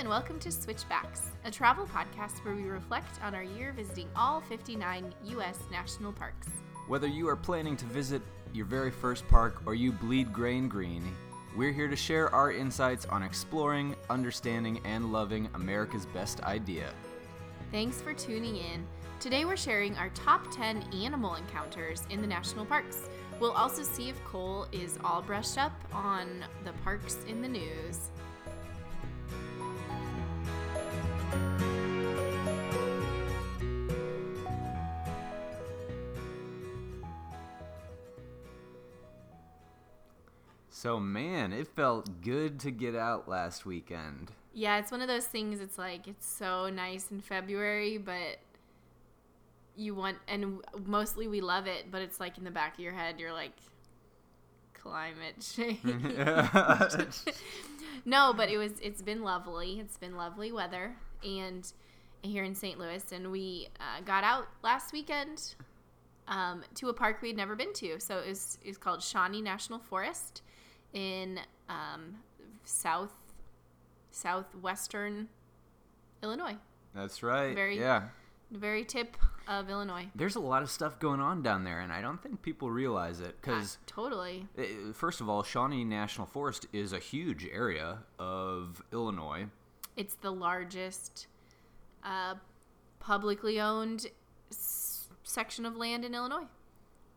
and welcome to Switchbacks, a travel podcast where we reflect on our year visiting all 59 U.S. national parks. Whether you are planning to visit your very first park or you bleed gray and green, we're here to share our insights on exploring, understanding, and loving America's best idea. Thanks for tuning in. Today we're sharing our top 10 animal encounters in the national parks. We'll also see if Cole is all brushed up on the parks in the news. So, man, it felt good to get out last weekend. Yeah, it's one of those things. It's like it's so nice in February, but you want, and mostly we love it, but it's like in the back of your head, you're like, climate change. no, but it was. It's been lovely. It's been lovely weather, and here in St. Louis, and we uh, got out last weekend um, to a park we had never been to. So it's it's called Shawnee National Forest in um, south southwestern Illinois. That's right. Very- yeah. Very tip of Illinois. There's a lot of stuff going on down there, and I don't think people realize it because, Uh, totally. first of all, Shawnee National Forest is a huge area of Illinois. It's the largest uh, publicly owned s- section of land in Illinois.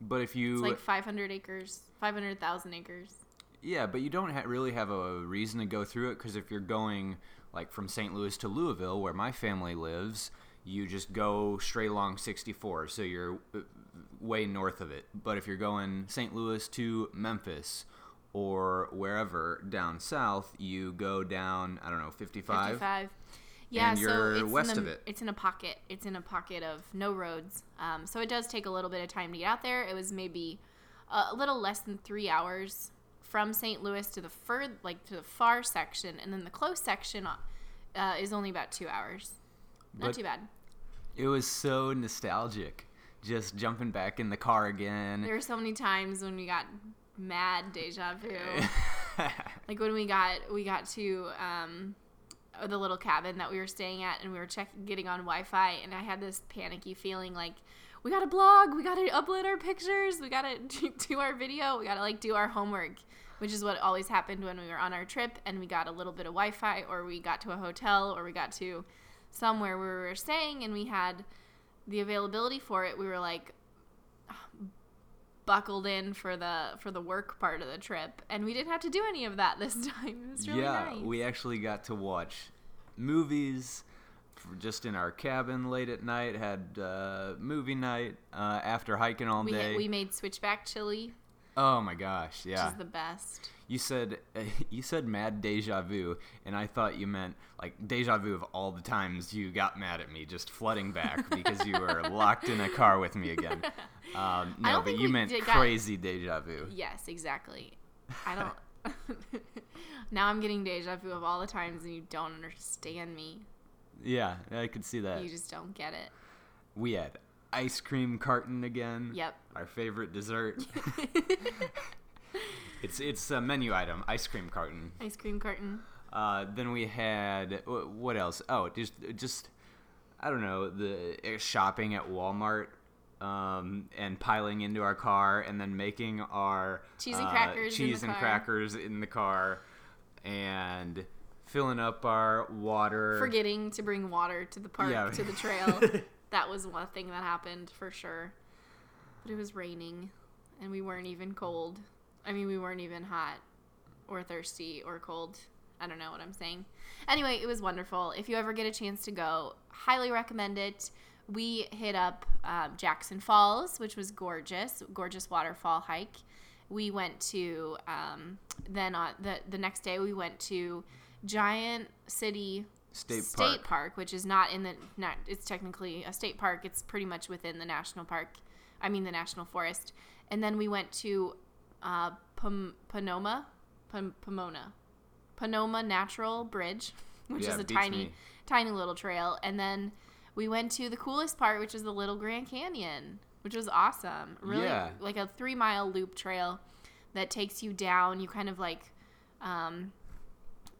But if you It's like 500 acres, 500,000 acres. Yeah, but you don't ha- really have a reason to go through it because if you're going like from St. Louis to Louisville, where my family lives, you just go straight along 64, so you're uh, way north of it. But if you're going St. Louis to Memphis or wherever down south, you go down I don't know 55. 55. Yeah, And so it's west in the, of it. It's in a pocket. It's in a pocket of no roads. Um, so it does take a little bit of time to get out there. It was maybe a, a little less than three hours from St. Louis to the fur, like to the far section, and then the close section uh, is only about two hours. Not But- too bad. It was so nostalgic, just jumping back in the car again. There were so many times when we got mad deja vu. like when we got we got to um, the little cabin that we were staying at, and we were checking getting on Wi-Fi, and I had this panicky feeling like we got to blog, we got to upload our pictures, we got to do our video, we got to like do our homework, which is what always happened when we were on our trip and we got a little bit of Wi-Fi, or we got to a hotel, or we got to somewhere where we were staying, and we had the availability for it. We were like buckled in for the for the work part of the trip and we didn't have to do any of that this time it was really yeah, nice we actually got to watch movies just in our cabin late at night. Had uh, movie night uh, after hiking all we, day. we made switchback chili oh my gosh, which yeah. is the best you said you said mad deja vu, and I thought you meant like deja vu of all the times you got mad at me, just flooding back because you were locked in a car with me again. Um, no, but you meant did- got- crazy deja vu. yes exactly i don't now i'm getting deja vu of all the times and you don't understand me Yeah, I could see that. you just don't get it We had ice cream carton again. yep Our favorite dessert. it's it's a menu item, ice cream carton. ice cream carton Uh, then we had what else? Oh, just just I don't know the uh, shopping at Walmart. Um, and piling into our car, and then making our Cheese and uh, crackers in cheese the and car. crackers in the car, and filling up our water. forgetting to bring water to the park Yeah. to the trail that was one thing that happened for sure. But it was raining and we weren't even cold. I mean we weren't even hot or thirsty or cold. I don't know what i'm saying. Anyway it was wonderful. If you ever get a chance to go highly recommend it. We hit up um, jackson falls which was gorgeous gorgeous waterfall hike. We went to um, then on the the next day we went to giant city State state Park. which is not in the not it's technically a state park it's pretty much within the national park i mean the national forest and then we went to uh, Pom- Panoma Pom- Pomona Panoma Natural Bridge which Yeah, is a tiny me. tiny little trail and then we went to the coolest part which is the Little Grand Canyon which was awesome really Yeah. like a 3 mile loop trail that takes you down you kind of like um,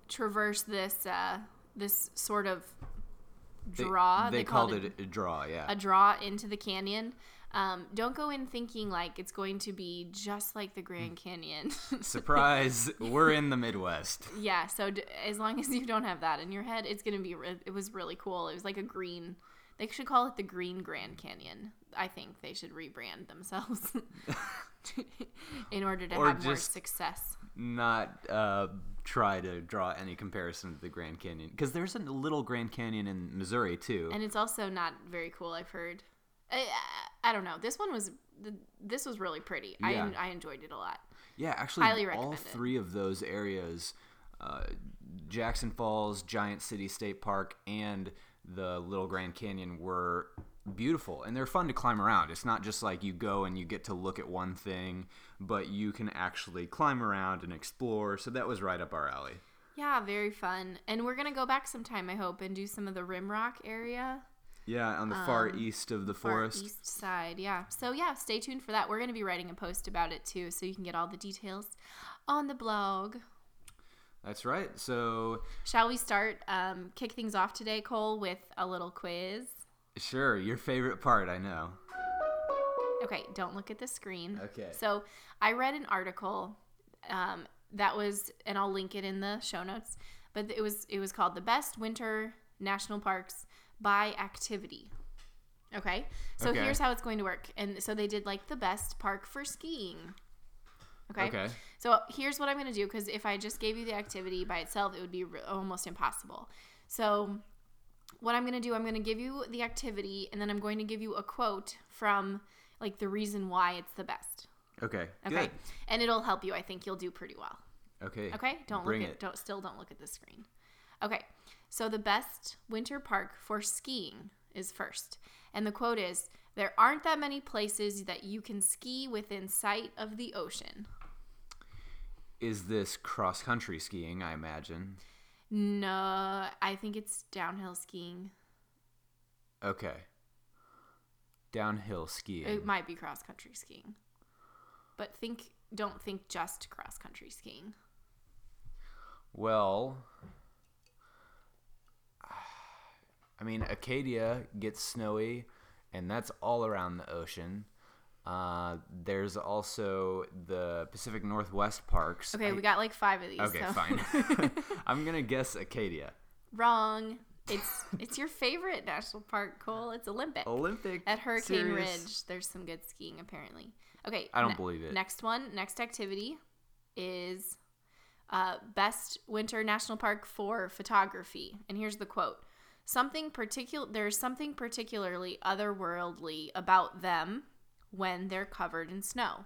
traverse this uh, this sort of draw. They, called, it, a draw, yeah. a draw into the canyon. Um, don't go in thinking like it's going to be just like the Grand Canyon. Surprise, we're in the Midwest. yeah, so d- as long as you don't have that in your head, it's gonna be. Re- it was really cool. It was like a green. They should call it the Green Grand Canyon. I think they should rebrand themselves in order to Or have more success. Not uh, try to draw any comparison to the Grand Canyon. Because there's a little Grand Canyon in Missouri, too. And it's also not very cool. I've heard. I, I don't know. This one was. This was really pretty. I Yeah. en- I enjoyed it a lot. Yeah, actually, Highly all three of those areas uh, Jackson Falls, Giant City State Park, and the Little Grand Canyon were beautiful and they're fun to climb around. It's not just like you go and you get to look at one thing, but you can actually climb around and explore. So that was right up our alley. Yeah, very fun. And we're gonna go back sometime, I hope, and do some of the Rimrock area, Yeah, on the far east of the far forest. east side. Yeah. So yeah, stay tuned for that. We're gonna be writing a post about it too, so you can get all the details on the blog. That's right. So, Shall we start? Um, kick things off today, Cole, with a little quiz. Sure, your favorite part, I know. Okay, don't look at the screen. Okay. So I read an article um, that was, and I'll link it in the show notes. But it was it was called the best winter national parks by activity. Okay, so Okay. here's how it's going to work. And so they did like the best park for skiing. Okay. Okay. So here's what I'm going to do because if I just gave you the activity by itself, it would be re- almost impossible. So what I'm going to do, I'm going to give you the activity and then I'm going to give you a quote from like the reason why it's the best. Okay. Okay. Good. And it'll help you. I think you'll do pretty well. Okay. Okay? Don't Bring look at it. don't still don't look at the screen. Okay. So the best winter park for skiing is first. And the quote is there aren't that many places that you can ski within sight of the ocean. Is this cross country skiing, I imagine? No, I think it's downhill skiing. Okay. Downhill skiing. It might be cross country skiing. But think don't think just cross country skiing. well, I mean, Acadia gets snowy, and that's all around the ocean. Uh, there's also the Pacific Northwest parks. Okay, I- we got like 5 of these. Okay, so. fine. I'm gonna guess Acadia. Wrong. It's it's your favorite national park, Cole. It's Olympic. Olympic. At Hurricane Serious? Ridge, there's some good skiing apparently. Okay. I don't ne- believe it. Next one, next activity is uh, best winter national park for photography. And here's the quote. Something particular there's something particularly otherworldly about them when they're covered in snow.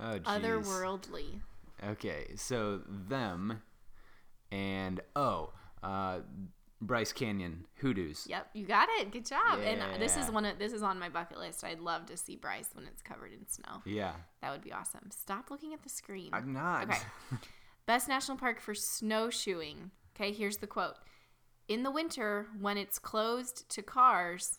Oh, jeez. Otherworldly. Okay, so them and oh, uh, Bryce Canyon hoodoos. Yep, you got it. Good job. And uh, this is one of this is on my bucket list. I'd love to see Bryce when it's covered in snow. Yeah, That would be awesome. Stop looking at the screen. I'm not. Okay. Best national park for snowshoeing. Okay, here's the quote. In the winter, when it's closed to cars,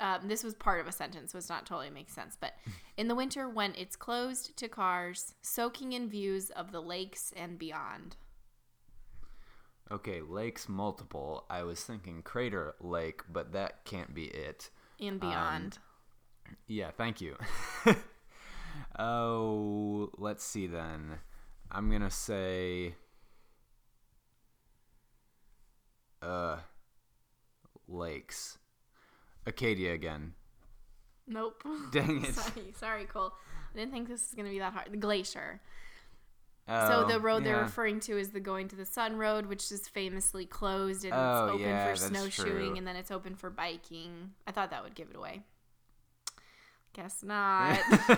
um, this was part of a sentence, so it's not totally makes sense. But in the winter, when it's closed to cars, soaking in views of the lakes and beyond. Okay, lakes multiple. I was thinking Crater Lake, but that can't be it. And beyond. Yeah, thank you. oh, let's see then. I'm gonna say, uh, lakes. Acadia again. nope. Dang it. sorry, sorry, Cole. I didn't think this was going to be that hard. The glacier. so Oh, the road they're referring to is the Going to the Sun Road, which is famously closed and Oh, it's open yeah, for snowshoeing true. and then it's open for biking. I thought that would give it away. Guess not.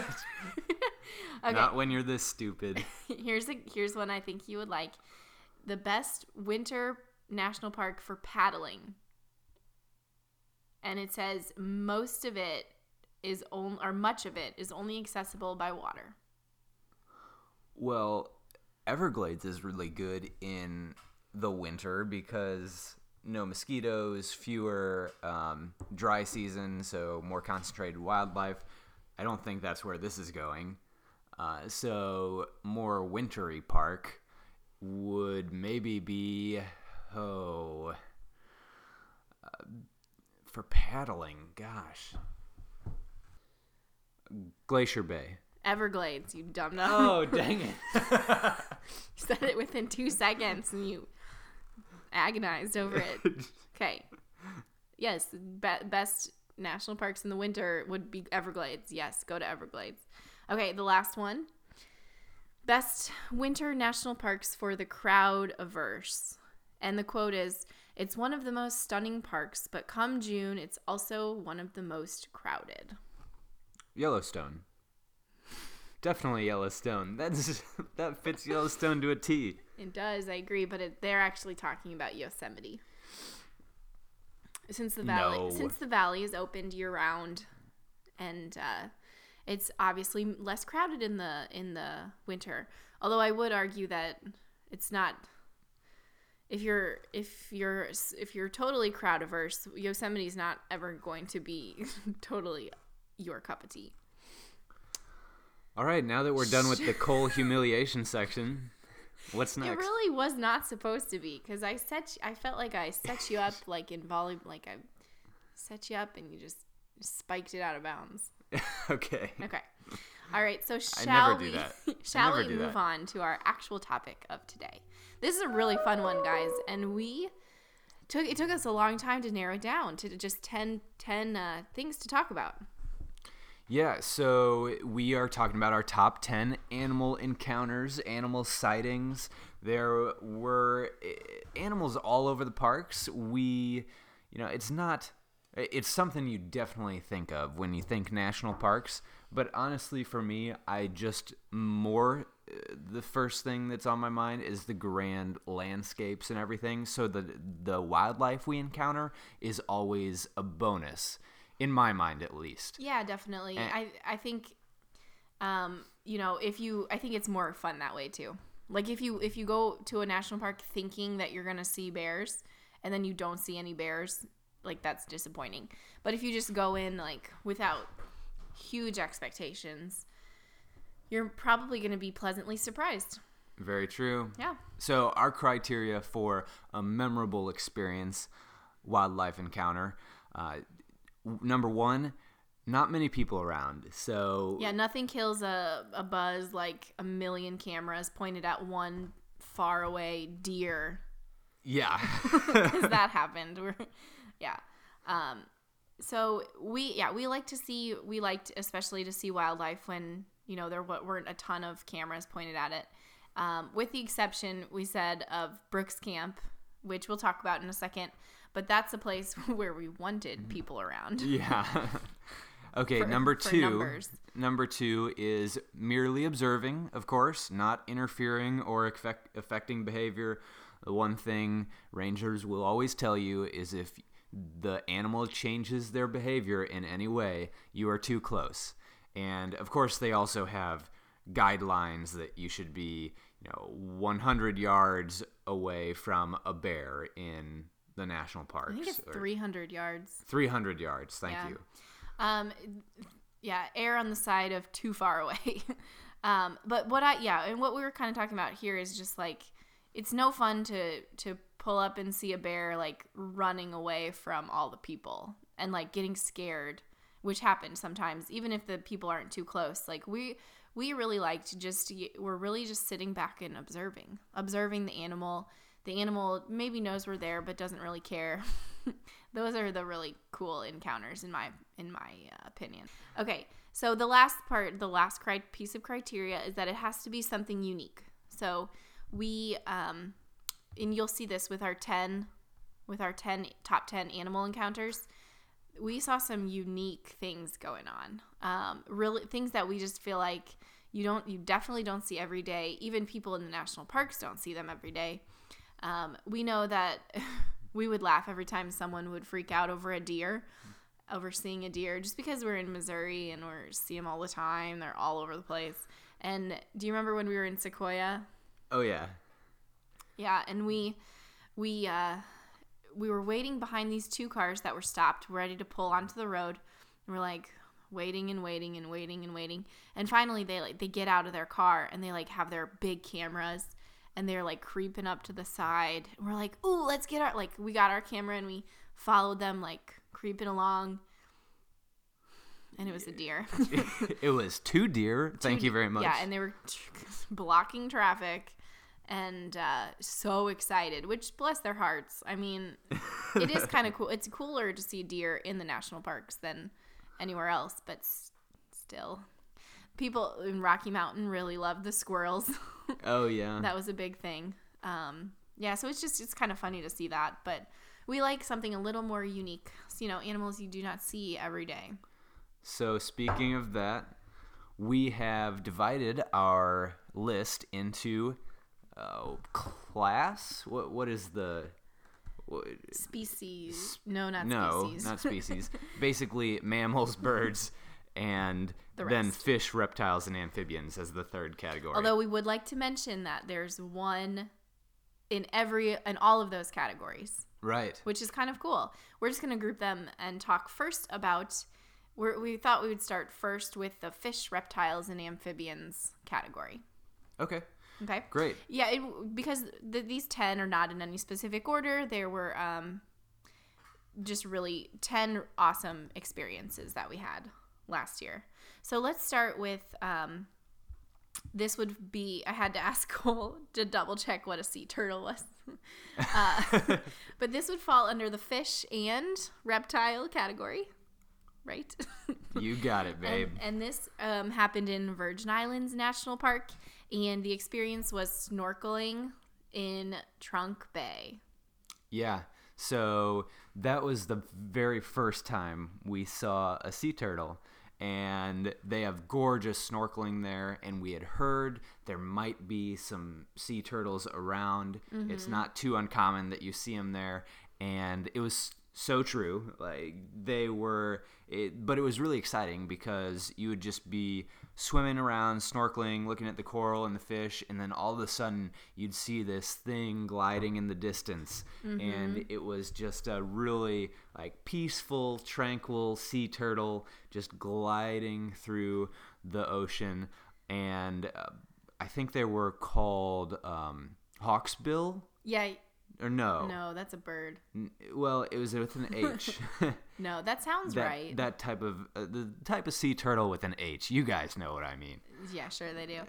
okay, Not when you're this stupid. here's a here's one I think you would like. The best winter national park for paddling. And it says most of it is only or much of it is only accessible by water. Well, Everglades is really good in the winter because no mosquitoes, fewer um, dry season, so more concentrated wildlife. I don't think that's where this is going. Uh, so more wintry park. would maybe be oh uh, for paddling. Gosh, Glacier Bay. Everglades, you dumb dumb. Oh dang it! you said it within two seconds and you agonized over it. Okay. Yes, be- best national parks in the winter would be Everglades. Yes, go to Everglades. Okay, the last one. Best winter national parks for the crowd averse. And the quote is It's one of the most stunning parks, but come June, it's also one of the most crowded. Yellowstone. Definitely Yellowstone. That's that fits Yellowstone to a T. It does, I agree, but it, they're actually talking about Yosemite. Since the valley, No. since the valley is opened year round, and uh, it's obviously less crowded in the in the winter. Although I would argue that it's not. If you're if you're if you're totally crowd averse, Yosemite's not ever going to be totally your cup of tea. All right, now that we're done with the Cole humiliation section, what's next? It really was not supposed to be because I set I felt like I set you up like in volley like I set you up and you just spiked it out of bounds. okay. Okay. All right, so shall we that. Shall we move that. on to our actual topic of today? This is a really fun one, guys, and we took it took us a long time to narrow down to just 10, 10 uh, things to talk about. Yeah, so we are talking about our top 10 animal encounters, animal sightings. There were eh, animals all over the parks. We, you know, it's not, it's something you definitely think of when you think national parks. But honestly, for me, I just more, eh, the first thing that's on my mind is the grand landscapes and everything. So the, the wildlife we encounter is always a bonus, in my mind at least. Yeah, definitely. And- I I think um you know, if you I think it's more fun that way too. Like if you if you go to a national park thinking that you're going to see bears and then you don't see any bears, like that's disappointing. But if you just go in like without huge expectations, you're probably going to be pleasantly surprised. Very true. Yeah. So our criteria for a memorable experience, wildlife encounter, uh, number one, not many people around. So Yeah, nothing kills a, a buzz like a million cameras pointed at one far away deer yeah, because that happened. We're, yeah. Um, so we yeah we like to see we liked especially to see wildlife when you know there weren't a ton of cameras pointed at it. Um, with the exception we said of Brooks Camp, which we'll talk about in a second, but that's a place where we wanted people around. yeah. okay, For- number two. Number two is merely observing, of course, not interfering or affect, affecting behavior. The one thing rangers will always tell you is if the animal changes their behavior in any way, you are too close. And of course, they also have guidelines that you should be, you know, 100 yards away from a bear in the national parks. I think it's 300 yards. 300 yards. Thank Yeah. you. Um, yeah, err on the side of too far away. um, but what I yeah, and what we were kind of talking about here is just like it's no fun to to pull up and see a bear like running away from all the people and like getting scared, which happens sometimes even if the people aren't too close. Like we we really like to just we're really just sitting back and observing, observing the animal. The animal maybe knows we're there but doesn't really care. Those are the really cool encounters in my in my uh, opinion. Okay, so the last part, the last cri- piece of criteria is that it has to be something unique. So we um, and you'll see this with our ten with our ten top ten animal encounters. We saw some unique things going on. Um, really things that we just feel like you don't you definitely don't see every day. Even people in the national parks don't see them every day. Um, we know that we would laugh every time someone would freak out over a deer, over seeing a deer, just because we're in Missouri and we're see them all the time. They're all over the place. And do you remember when we were in Sequoia? Oh, yeah. Yeah, and we we uh, we were waiting behind these two cars that were stopped, ready to pull onto the road. And we're like waiting and waiting and waiting and waiting, and finally they like they get out of their car and they like have their big cameras and they're like creeping up to the side. We're like, "Ooh, let's get our like we got our camera and we followed them like creeping along." And it was a deer. it was two deer. Thank you very much. Yeah, and they were blocking traffic and uh, so excited, which bless their hearts. I mean, it is kind of cool. It's cooler to see deer in the national parks than anywhere else, but s- still. People in Rocky Mountain really love the squirrels. oh yeah. that was a big thing. Um, yeah, so it's just it's kind of funny to see that, but we like something a little more unique. So, you know, animals you do not see every day. So speaking of that, we have divided our list into uh, class. What what is the what, Species? No, not no, species. not species. Basically, mammals, birds, and The then fish, reptiles, and amphibians as the third category. Although we would like to mention that there's one in every in all of those categories, right. which is kind of cool. We're just going to group them and talk first about. We're, we thought we would start first with the fish, reptiles, and amphibians category. Okay. Okay. Great. Yeah, it, because the, these 10 are not in any specific order. There were um, just really 10 awesome experiences that we had last year. So let's start with um, this would be, I had to ask Cole to double check what a sea turtle was. uh, but this would fall under the fish and reptile category, right? You got it, babe. And, and this um, happened in Virgin Islands National Park, and the experience was snorkeling in Trunk Bay. Yeah. So that was the very first time we saw a sea turtle. And they have gorgeous snorkeling there. And we had heard there might be some sea turtles around. It's mm-hmm. not too uncommon that you see them there. And it was so true. Like they were, it, but it was really exciting because you would just be swimming around, snorkeling, looking at the coral and the fish, and then all of a sudden you'd see this thing gliding in the distance, and it was just a really like peaceful, tranquil sea turtle just gliding through the ocean, and uh, I think they were called um, hawksbill. Yeah, or no. no, that's a bird. N- Well, it was with an H. No, that sounds that right. that type of uh, the type of sea turtle with an H. You guys know what I mean. yeah, sure they do.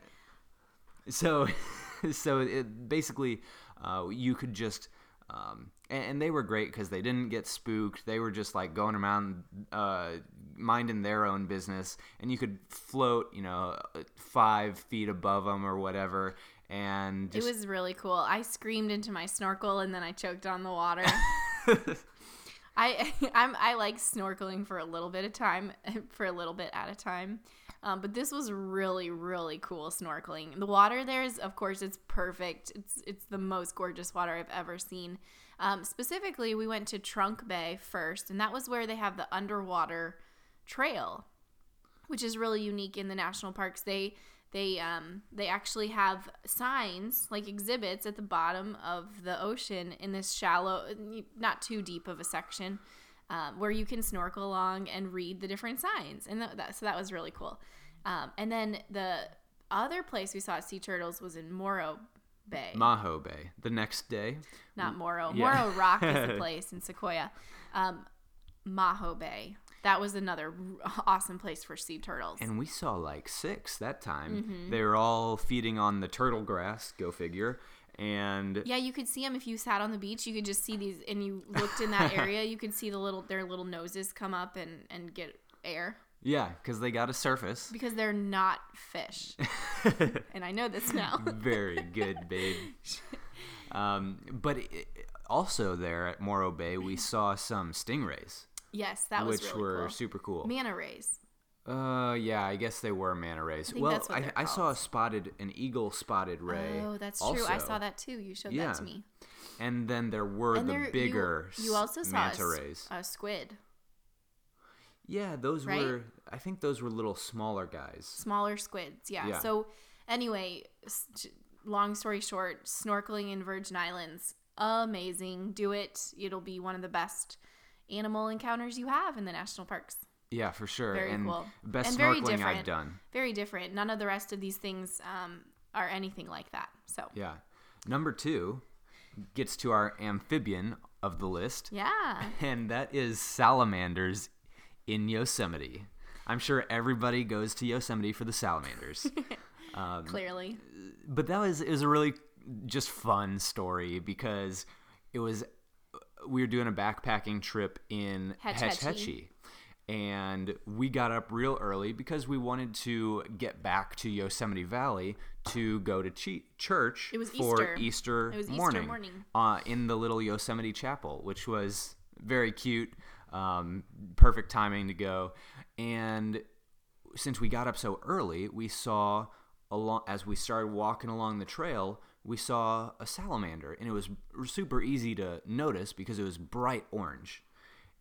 So, so it basically uh, you could just. Um, and, and they were great because they didn't get spooked. They were just like going around, uh, minding their own business, and you could float, you know, five feet above them or whatever, and just it was really cool. I screamed into my snorkel and then I choked on the water. I I'm I like snorkeling for a little bit of time, for a little bit at a time. Um, but this was really really cool snorkeling. The water there is, of course, it's perfect. It's it's the most gorgeous water I've ever seen. Um, specifically, we went to Trunk Bay first, and that was where they have the underwater trail, which is really unique in the national parks. They they um they actually have signs like exhibits at the bottom of the ocean in this shallow not too deep of a section um, where you can snorkel along and read the different signs. And that, that so that was really cool. Um, and then the other place we saw sea turtles was in Morro Bay. Maho Bay. The next day, not Morro. Yeah. Morro Rock is a place in Sequoia. Um, Maho Bay that was another awesome place for sea turtles and we saw like six that time. Mm-hmm. They were all feeding on the turtle grass. Go figure. And Yeah, you could see them if you sat on the beach. You could just see these, and you looked in that area. You could see the little their little noses come up and and get air yeah, because they got a surface. because they're not fish. and I know this now. Very good, babe. Um, but it, also there at Morro Bay, we saw some stingrays, yes, that was which really were cool. super cool. Manta rays. Uh, yeah, I guess they were manta rays. think well, I, I saw a spotted, an eagle spotted ray. Oh, that's true. I saw that too. You showed Yeah. that to me. And then there were And the there, bigger You, also saw a, manta rays. a squid, Yeah, those right? were. I think those were little smaller guys. smaller squids. Yeah. Yeah. So anyway, long story short, snorkeling in Virgin Islands, amazing. Do it. It'll be one of the best animal encounters you have in the national parks. Yeah, for sure. Very and cool. best And very snorkeling I've different. done. Very different. None of the rest of these things um, are anything like that. So Yeah. Number two gets to our amphibian of the list, Yeah. and that is salamanders in Yosemite. I'm sure everybody goes to Yosemite for the salamanders. Um, Clearly. but that was it was a really just fun story because it was we were doing a backpacking trip in Hetch Hetch Hetchy. Hetchy. And we got up real early because we wanted to get back to Yosemite Valley to go to che- church It was for Easter. Easter, It was Easter morning, morning. Uh, in the little Yosemite Chapel, which was very cute, um, perfect timing to go. And since we got up so early, we saw along as we started walking along the trail, we saw a salamander, and it was super easy to notice because it was bright orange,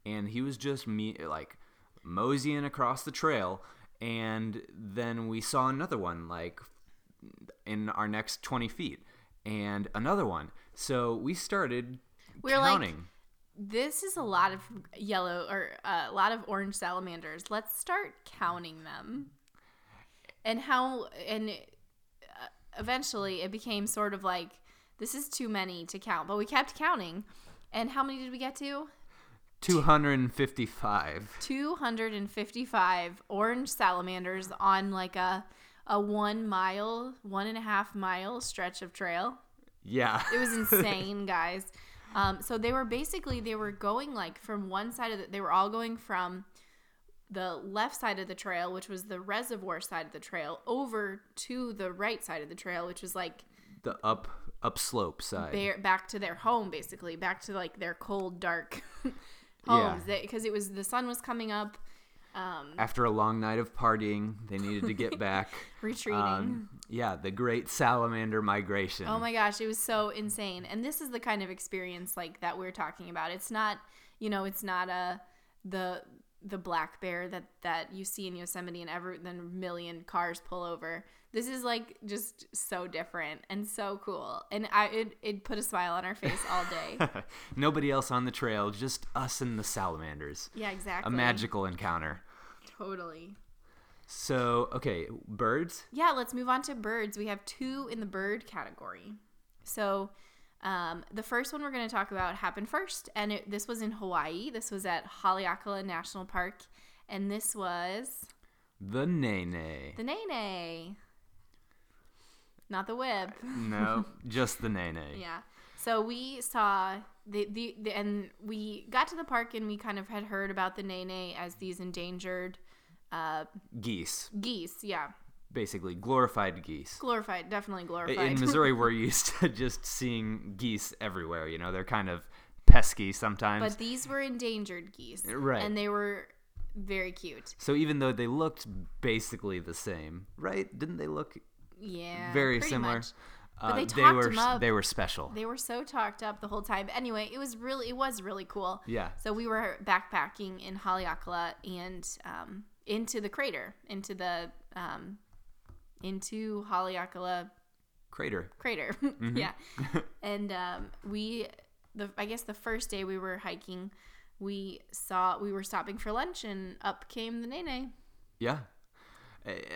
and he was just me like moseying across the trail, and then we saw another one like in our next 20 feet and another one so we started We were like, counting This is a lot of yellow or uh, a lot of orange salamanders. Let's start counting them. And how and eventually it became sort of like this is too many to count, but we kept counting. And how many did we get to? 255 255 orange salamanders on like a a one mile, one and a half mile stretch of trail. yeah It was insane, guys. Um, so they were basically they were going like from one side of the they were all going from the left side of the trail, which was the reservoir side of the trail, over to the right side of the trail, which was like the up upslope side their, back to their home, basically back to like their cold, dark Yeah. homes. Because it was the sun was coming up, um, after a long night of partying they needed to get back retreating. um, yeah the great salamander migration Oh my gosh, it was so insane. And this is the kind of experience like that we're talking about. It's not, you know, it's not a the the black bear that that you see in Yosemite and every then a million cars pull over. This is like just so different and so cool. And I it it put a smile on our face all day. nobody else on the trail just us and the salamanders yeah, exactly. a magical encounter Totally. so okay birds Yeah, let's move on to birds. We have two in the bird category. So, um, the first one we're going to talk about happened first, and it, this was in Hawaii. This was at Haleakala National Park, and this was the nene the nene, not the whip. no just the nene Yeah. So we saw the, the the and we got to the park and we kind of had heard about the nene as these endangered uh, geese geese. Yeah, basically glorified geese glorified, definitely glorified. in Missouri, we're used to just seeing geese everywhere. You know, they're kind of pesky sometimes. But these were endangered geese. Right. And they were very cute. so even though they looked basically the same, right? Didn't they look Yeah. very similar? much. But they they talked were them up. they were special. They were so talked up the whole time. Anyway, it was really it was really cool. yeah. So we were backpacking in Haleakala and um, into the crater, into the um, into Haleakala Crater. crater. Mm-hmm. yeah. and um, we, the I guess the first day we were hiking, we saw we were stopping for lunch, and up came the nene. Yeah.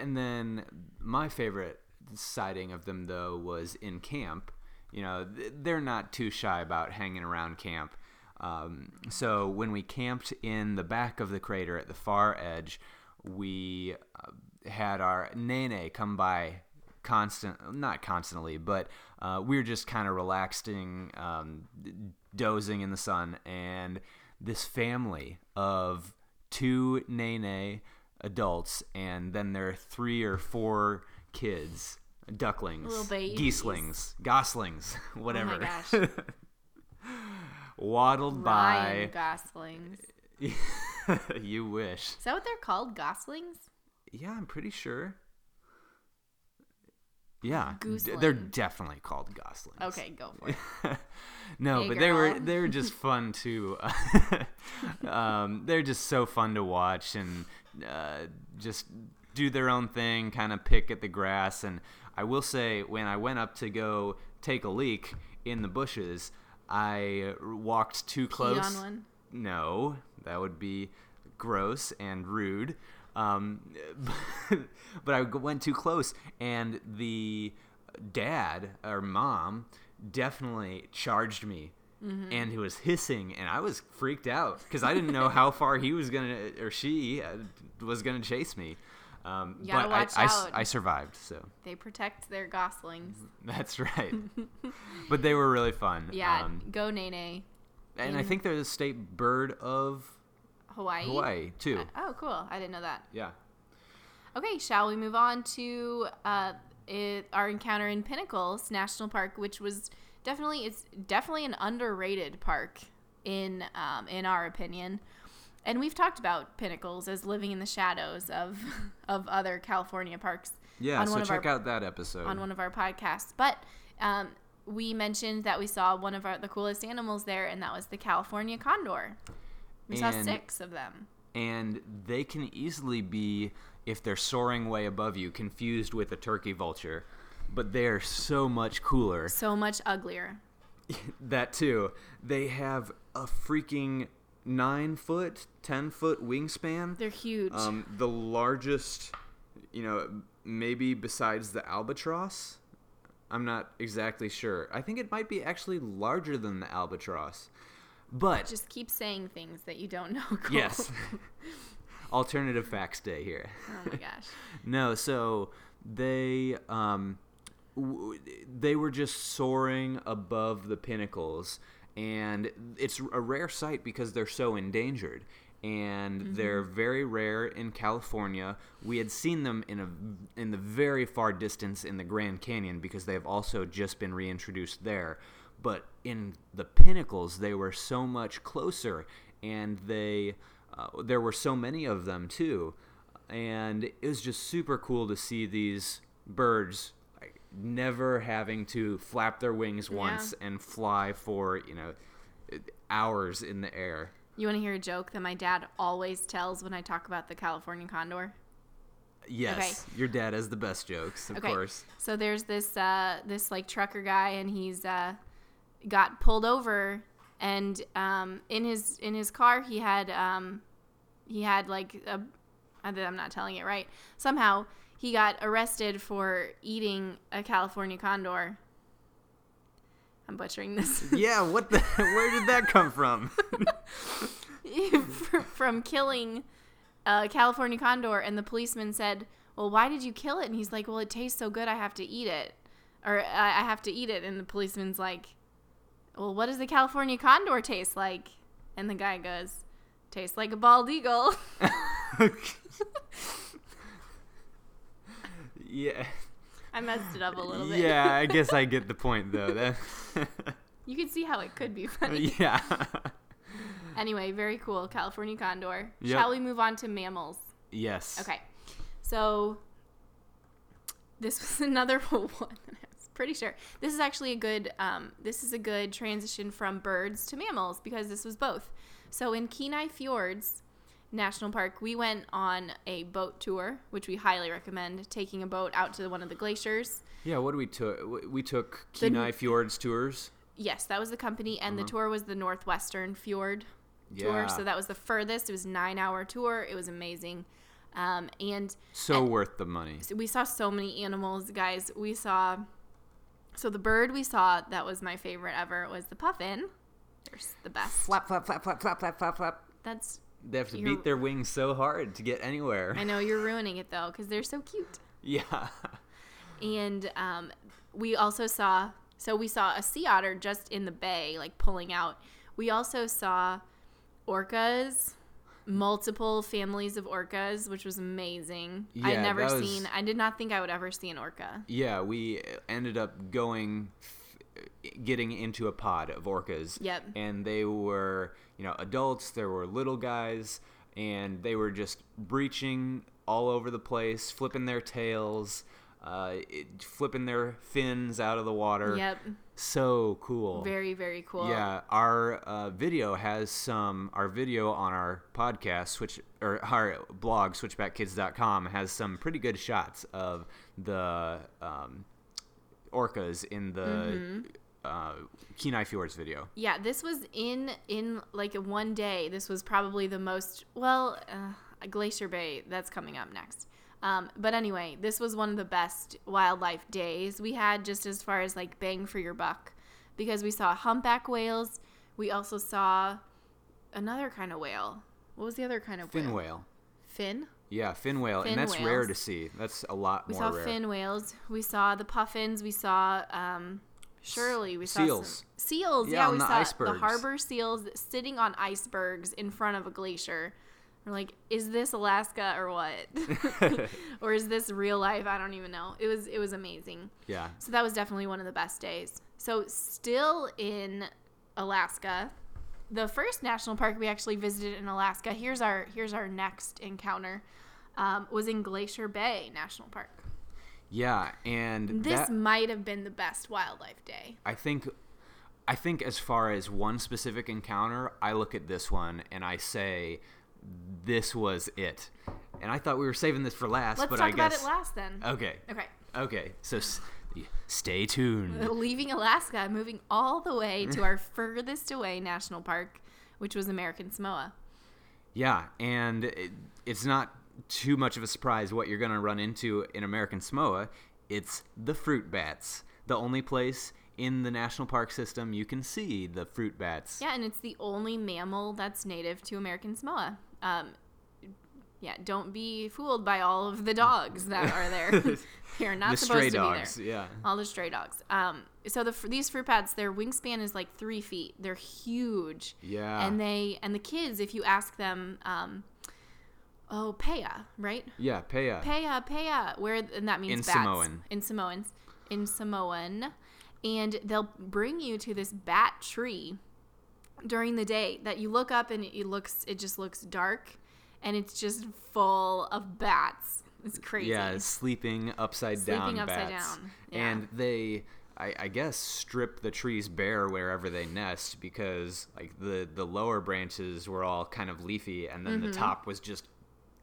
And then my favorite sighting of them though was in camp. You know, they're not too shy about hanging around camp. Um, so when we camped in the back of the crater at the far edge, we uh, had our nene come by constant not constantly but uh, we were just kind of relaxing um, dozing in the sun and this family of two nene adults and then their three or four kids ducklings geeslings goslings whatever Oh waddled Ryan by Goslings. you wish Is that what they're called? Goslings? Yeah, I'm pretty sure. Yeah, d- they're definitely called goslings. Okay, go for it. no, Hey, but they were they were just fun to. um, they're just so fun to watch and uh, just do their own thing, kind of pick at the grass. And I will say, when I went up to go take a leak in the bushes, I walked too close. No, that would be gross and rude. Um, but I went too close, and the dad or mom definitely charged me. Mm-hmm. And he was hissing, and I was freaked out because I didn't know how far he was gonna or she uh, was gonna chase me. Um, but I- I. I survived, so They protect their goslings. that's right. but they were really fun. Yeah, Um, go Nene. and I think they're the state bird of Hawaii. Hawaii too. Oh, cool. I didn't know that. Yeah. Okay, shall we move on to uh, it, our encounter in Pinnacles National Park, which was definitely it's definitely an underrated park in um, in our opinion. And we've talked about Pinnacles as living in the shadows of of other California parks Yeah. On so one of check our- out that episode. on one of our podcasts. But um, we mentioned that we saw one of our, the coolest animals there, and that was the California condor. We saw six of them. and they can easily be if they're soaring way above you confused with a turkey vulture. But they're so much cooler. So much uglier. that too. They have a freaking nine foot ten foot wingspan. They're huge. um, the largest you know maybe besides the albatross. I'm not exactly sure. I think it might be actually larger than the albatross but Just keep saying things that you don't know. Cole. yes alternative facts day here oh my gosh. No, so they um w- they were just soaring above the pinnacles and it's a rare sight because they're so endangered and they're very rare in California. We had seen them in a in the very far distance in the Grand Canyon because they've also just been reintroduced there. But in the pinnacles, they were so much closer, and they uh, there were so many of them too and it was just super cool to see these birds like, never having to flap their wings Yeah. once and fly for you know hours in the air. You want to hear a joke that my dad always tells when I talk about the California condor? Yes, your dad has the best jokes, of course. So there's this uh, this like trucker guy, and he's uh, got pulled over, and um, in his in his car he had um, he had like a I'm not telling it right. Somehow he got arrested for eating a California condor. I'm butchering this. Yeah, what the? Where did that come from? from killing a California condor, and the policeman said, "Well, why did you kill it?" And he's like, "Well, it tastes so good, I have to eat it, or I I have to eat it." And the policeman's like, "Well, what does the California condor taste like?" And the guy goes, "Tastes like a bald eagle." yeah, I messed it up a little bit. yeah. I guess I get the point though. That, you can see how it could be funny. yeah. Anyway, very cool, California condor. Yep. Shall we move on to mammals? yes. Okay. So this was another one that I was pretty sure. This is actually a good um, this is a good transition from birds to mammals because this was both. So in Kenai Fjords National Park, we went on a boat tour, which we highly recommend taking a boat out to one of the glaciers. Yeah. What do we took? We took The- Kenai Fjords tours. Yes, that was the company, and the tour was the Northwestern Fjord tour. Uh-huh. Yeah. So that was the furthest. It was nine hour tour. It was amazing. Um, and So worth the money. We saw so many animals, guys. We saw so the bird we saw that was my favorite ever was the puffin. They're the best. Flap, flap, flap, flap, flap, flap, flap, flap. That's They have to You're- beat their wings so hard to get anywhere. I know you're ruining it though because they're so cute. Yeah. And um, we also saw so we saw a sea otter just in the bay, like pulling out. We also saw orcas, multiple families of orcas, which was amazing. I'd never was- seen. I did not think I would ever see an orca. Yeah, we ended up going, getting into a pod of orcas. Yep. And they were, you know, adults, there were little guys, and they were just breaching all over the place, flipping their tails, uh, it, flipping their fins out of the water. Yep. So cool. Very very cool. Yeah, our uh, video has some. Our video on our podcast, switch or our blog, switchbackkids.com, has some pretty good shots of the um, orcas in the Mm-hmm. uh, Kenai Fjords video. Yeah, this was in in like one day. This was probably the most well, uh, Glacier Bay. That's coming up next. Um, but anyway, this was one of the best wildlife days we had, just as far as like bang for your buck. because we saw humpback whales. We also saw another kind of whale. What was the other kind of whale? Fin whale? whale. Fin. Yeah, fin whale, Fin and that's rare to see. That's a lot We more saw rare. fin whales. We saw the puffins. We saw um, Shirley. We saw Seals. some seals. Yeah, Yeah, we the saw icebergs. the harbor seals sitting on icebergs in front of a glacier. We're like, is this Alaska or what? or is this real life? I don't even know. It was it was amazing. yeah. So that was definitely one of the best days. So still in Alaska, the first national park we actually visited in Alaska. Here's our here's our next encounter. Um, was in Glacier Bay National Park. Yeah, and This that, might have been the best wildlife day. I think I think as far as one specific encounter, I look at this one and I say this was it. And I thought we were saving this for last, Let's but talk I about guess it last then. Okay. Okay. Okay. So s- stay tuned. Leaving Alaska, moving all the way to our furthest away national park, which was American Samoa. Yeah, and it, it's not too much of a surprise what you're going to run into in American Samoa. It's the fruit bats. The only place in the national park system you can see the fruit bats. Yeah, and it's the only mammal that's native to American Samoa. Um, yeah, don't be fooled by all of the dogs that are there. They're not the supposed stray to dogs, be there. yeah. All the stray dogs. Um, so the these fruit bats, their wingspan is like three feet. They're huge. Yeah. And they and the kids, if you ask them, um, oh, paya, right? Yeah, Paya. Paya, paya, where and that means In bats. Samoan. In Samoans, in Samoan, and they'll bring you to this bat tree during the day that you look up and it looks it just looks dark, and it's just full of bats. It's crazy. Yeah, sleeping upside Sleeping down upside bats. down, yeah. And they I, I guess strip the trees bare wherever they nest because like the the lower branches were all kind of leafy and then the mm-hmm. top was just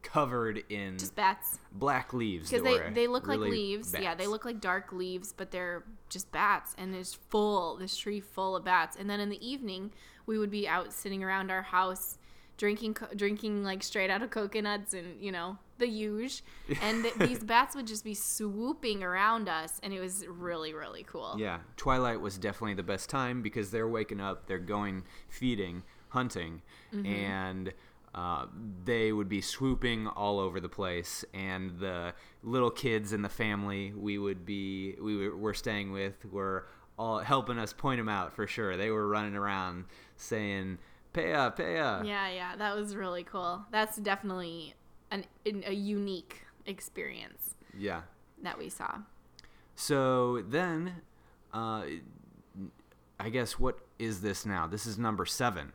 covered in. Just bats. black leaves because they they look like really leaves. Yeah, they look like dark leaves, but they're just bats, and it's full. This tree full of bats. And then in the evening, we would be out sitting around our house, drinking drinking like straight out of coconuts, and you know the huge. And th- these bats would just be swooping around us, and it was really really cool. Yeah, twilight was definitely the best time because they're waking up, they're going feeding, hunting, Mm-hmm. and uh, they would be swooping all over the place. And the little kids in the family we would be we were, staying with were all helping us point them out for sure. They were running around saying "Paya, paya." Yeah, yeah, that was really cool. That's definitely an, an a unique experience yeah. that we saw. So then, uh, I guess what is this now? This is number seven.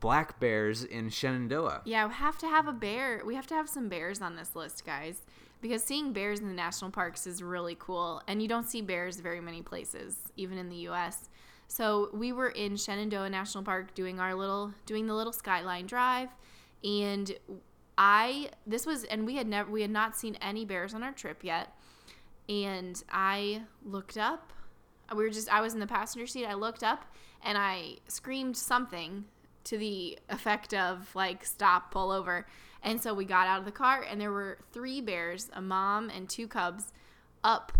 Black bears in Shenandoah. Yeah, we have to have a bear. We have to have some bears on this list, guys, because seeing bears in the national parks is really cool, and you don't see bears very many places, even in the U.S. So we were in Shenandoah National Park doing our little, doing the little skyline drive, and I this was, and we had never, we had not seen any bears on our trip yet, and I looked up. We were just, I was in the passenger seat. I looked up and I screamed something to the effect of like stop pull over. And so we got out of the car and there were three bears a mom and two cubs up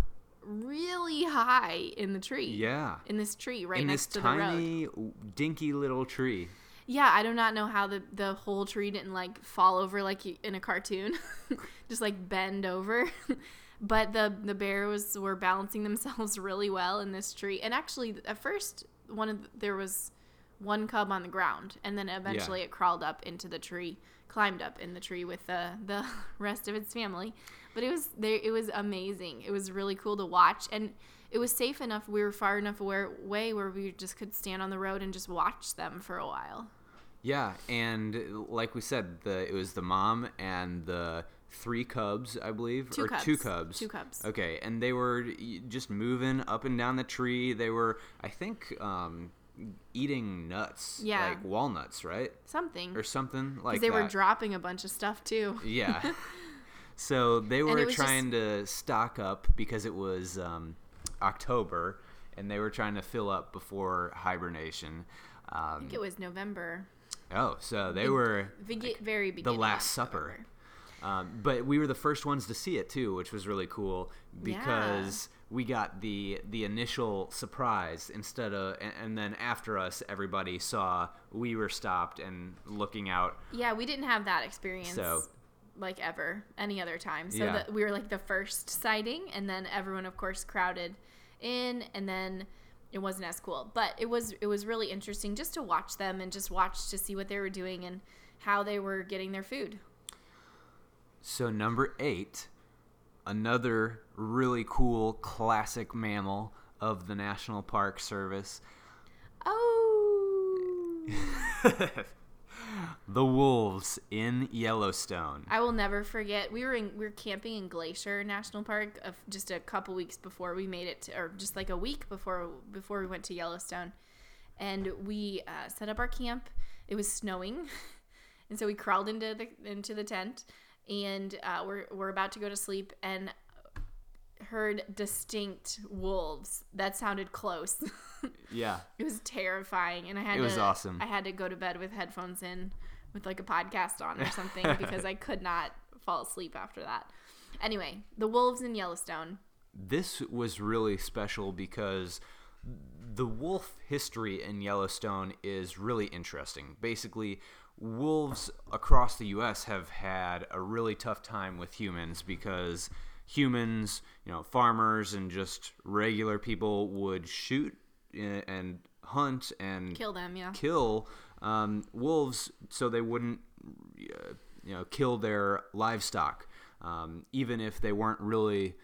really high in the tree. Yeah. in this tree right in next this to the road. tiny, dinky little tree. yeah i do not know how the, the whole tree didn't like fall over like in a cartoon. Just like bend over. But the the bears were balancing themselves really well in this tree. And actually at first one of the, there was one cub on the ground and then eventually it crawled up into the tree climbed up in the tree with the the rest of its family but it was there it was amazing it was really cool to watch and it was safe enough we were far enough away where we just could stand on the road and just watch them for a while Yeah, and like we said, the it was the mom and the three cubs, I believe, Two or cubs. two cubs. Two cubs. Okay, and they were just moving up and down the tree. They were, I think, um, eating nuts, Yeah. like walnuts, right, something or something like they that. were dropping a bunch of stuff too Yeah. so they were trying to stock up because it was um, October, and they were trying to fill up before hibernation. I Um, think it was November. oh, so they were Vig- very the. Last Supper. Um, but we were the first ones to see it too, which was really cool because we got the the initial surprise instead of, and, and then after us, everybody saw we were stopped and looking out. Yeah, we didn't have that experience. So- like ever any other time. So Yeah. that we were like the first sighting and then everyone of course crowded in and then it wasn't as cool. But it was it was really interesting just to watch them and just watch to see what they were doing and how they were getting their food. So number eight, another really cool classic mammal of the National Park Service, Oh. the wolves in Yellowstone. I will never forget. We were in we were camping in Glacier National Park of just a couple weeks before we made it, to, or just like a week before before we went to Yellowstone, and we uh, set up our camp. It was snowing, and so we crawled into the into the tent, and uh, we're we're about to go to sleep, and heard distinct wolves. That sounded close. Yeah. It was terrifying, and I had It was to, awesome. I had to go to bed with headphones in, with like a podcast on or something because I could not fall asleep after that. Anyway, the wolves in Yellowstone. This was really special because the wolf history in Yellowstone is really interesting. Basically, wolves across the US have had a really tough time with humans because humans, you know, farmers and just regular people would shoot eh, and hunt and Kill them, yeah. kill um, wolves so they wouldn't uh, you know kill their livestock. Um, even if they weren't really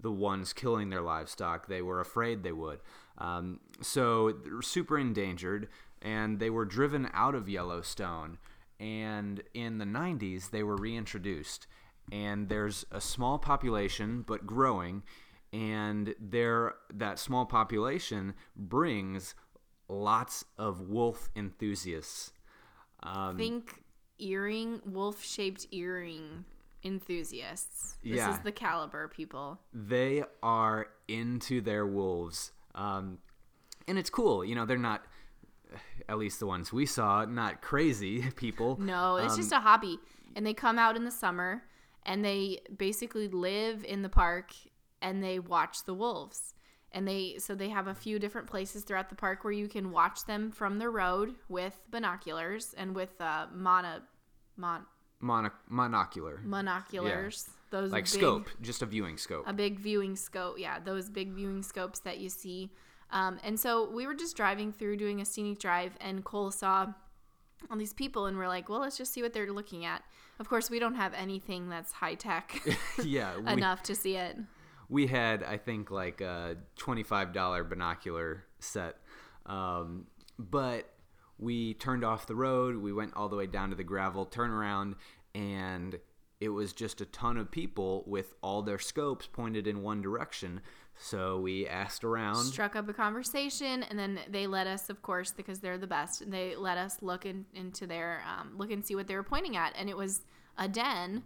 the ones killing their livestock they were afraid they would. Um, so they're super endangered and they were driven out of yellowstone and in the 90s they were reintroduced and there's a small population but growing and there that small population brings lots of wolf enthusiasts. Um, Think earring, wolf shaped earring enthusiasts. This Yeah. is the caliber, people. they are into their wolves, um, and it's cool. You know, they're not, at least the ones we saw, not crazy people. No, it's Um, just a hobby. And they come out in the summer and they basically live in the park and they watch the wolves. And they so they have a few different places throughout the park where you can watch them from the road with binoculars and with uh, mono, mon, mono- monocular, monoculars. Those like big, scope, just a viewing scope. a big viewing scope. Yeah, those big viewing scopes that you see. Um, and so we were just driving through doing a scenic drive, and Cole saw all these people, and we're like, well, let's just see what they're looking at. Of course, we don't have anything that's high tech yeah, we, enough to see it. we had I think like a twenty-five dollar binocular set, um, but we turned off the road. We went all the way down to the gravel turnaround, and it was just a ton of people with all their scopes pointed in one direction. So we asked around. Struck up a conversation, and then they let us, of course, because they're the best. They let us look in, into their um, look and see what they were pointing at, and it was a den.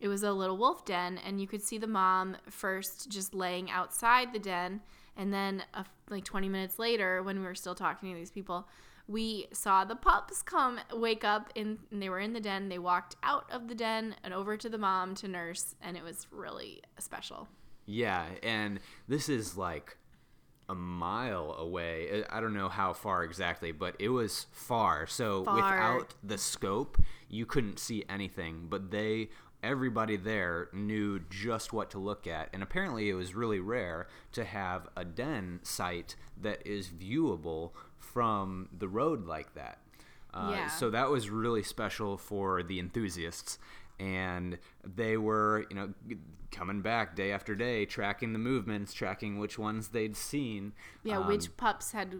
It was a little wolf den, and you could see the mom first just laying outside the den, and then uh, like 20 minutes later, when we were still talking to these people, we saw the pups come wake up, in, and they were in the den. They walked out of the den and over to the mom to nurse, and it was really special. Yeah, and this is like a mile away. I don't know how far exactly, but it was far. So Far. without the scope, you couldn't see anything. But they, everybody there knew just what to look at. And apparently, it was really rare to have a den site that is viewable from the road like that. Uh, Yeah. So that was really special for the enthusiasts. And they were, you know, coming back day after day, tracking the movements, tracking which ones they'd seen. Yeah, Um, which pups had